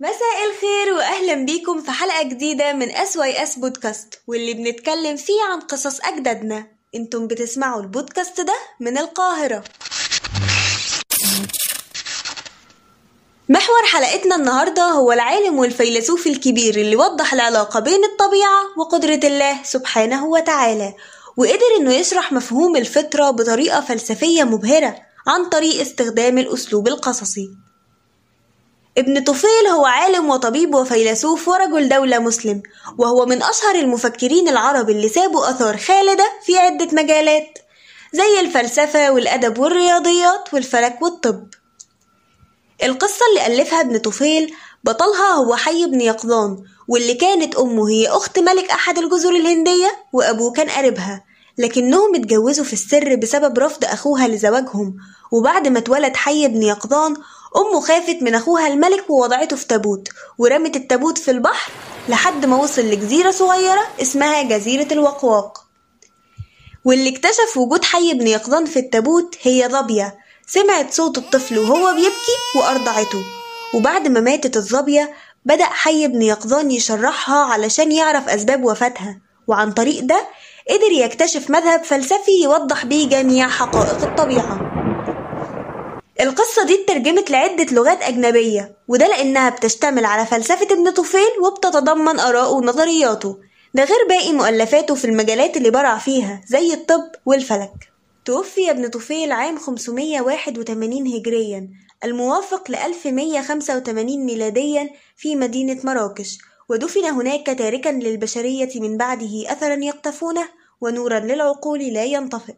مساء الخير واهلا بيكم في حلقة جديدة من SYS Podcast واللي بنتكلم فيه عن قصص أجدادنا. أنتم بتسمعوا البودكاست ده من القاهرة. محور حلقتنا النهاردة هو العالم والفيلسوف الكبير اللي وضح العلاقة بين الطبيعة وقدرة الله سبحانه وتعالى وقدر إنه يشرح مفهوم الفطرة بطريقة فلسفية مبهرة عن طريق استخدام الأسلوب القصصي. ابن طفيل هو عالم وطبيب وفيلسوف ورجل دولة مسلم وهو من أشهر المفكرين العرب اللي سابوا أثار خالدة في عدة مجالات زي الفلسفة والأدب والرياضيات والفلك والطب. القصة اللي ألفها ابن طفيل بطلها هو حي بن يقظان واللي كانت أمه هي أخت ملك أحد الجزر الهندية وأبوه كان قريبها لكنهم اتجوزوا في السر بسبب رفض أخوها لزواجهم وبعد ما اتولد حي بن يقظان أمه خافت من أخوها الملك ووضعته في تابوت ورمت التابوت في البحر لحد ما وصل لجزيرة صغيرة اسمها جزيرة الوقواق. واللي اكتشف وجود حي بن يقظان في التابوت هي ظبية سمعت صوت الطفل وهو بيبكي وأرضعته. وبعد ما ماتت الظبية بدأ حي بن يقظان يشرحها علشان يعرف أسباب وفاتها. وعن طريق ده قدر يكتشف مذهب فلسفي يوضح بيه جميع حقائق الطبيعة. القصة دي اترجمت لعدة لغات أجنبية وده لأنها بتشتمل على فلسفة ابن طفيل وبتتضمن آراءه ونظرياته ده غير باقي مؤلفاته في المجالات اللي برع فيها زي الطب والفلك. توفي ابن طفيل عام 581 هجريا الموافق ل 1185 ميلاديا في مدينة مراكش ودفن هناك تاركا للبشرية من بعده أثرا يقتفونه ونورا للعقول لا ينطفئ.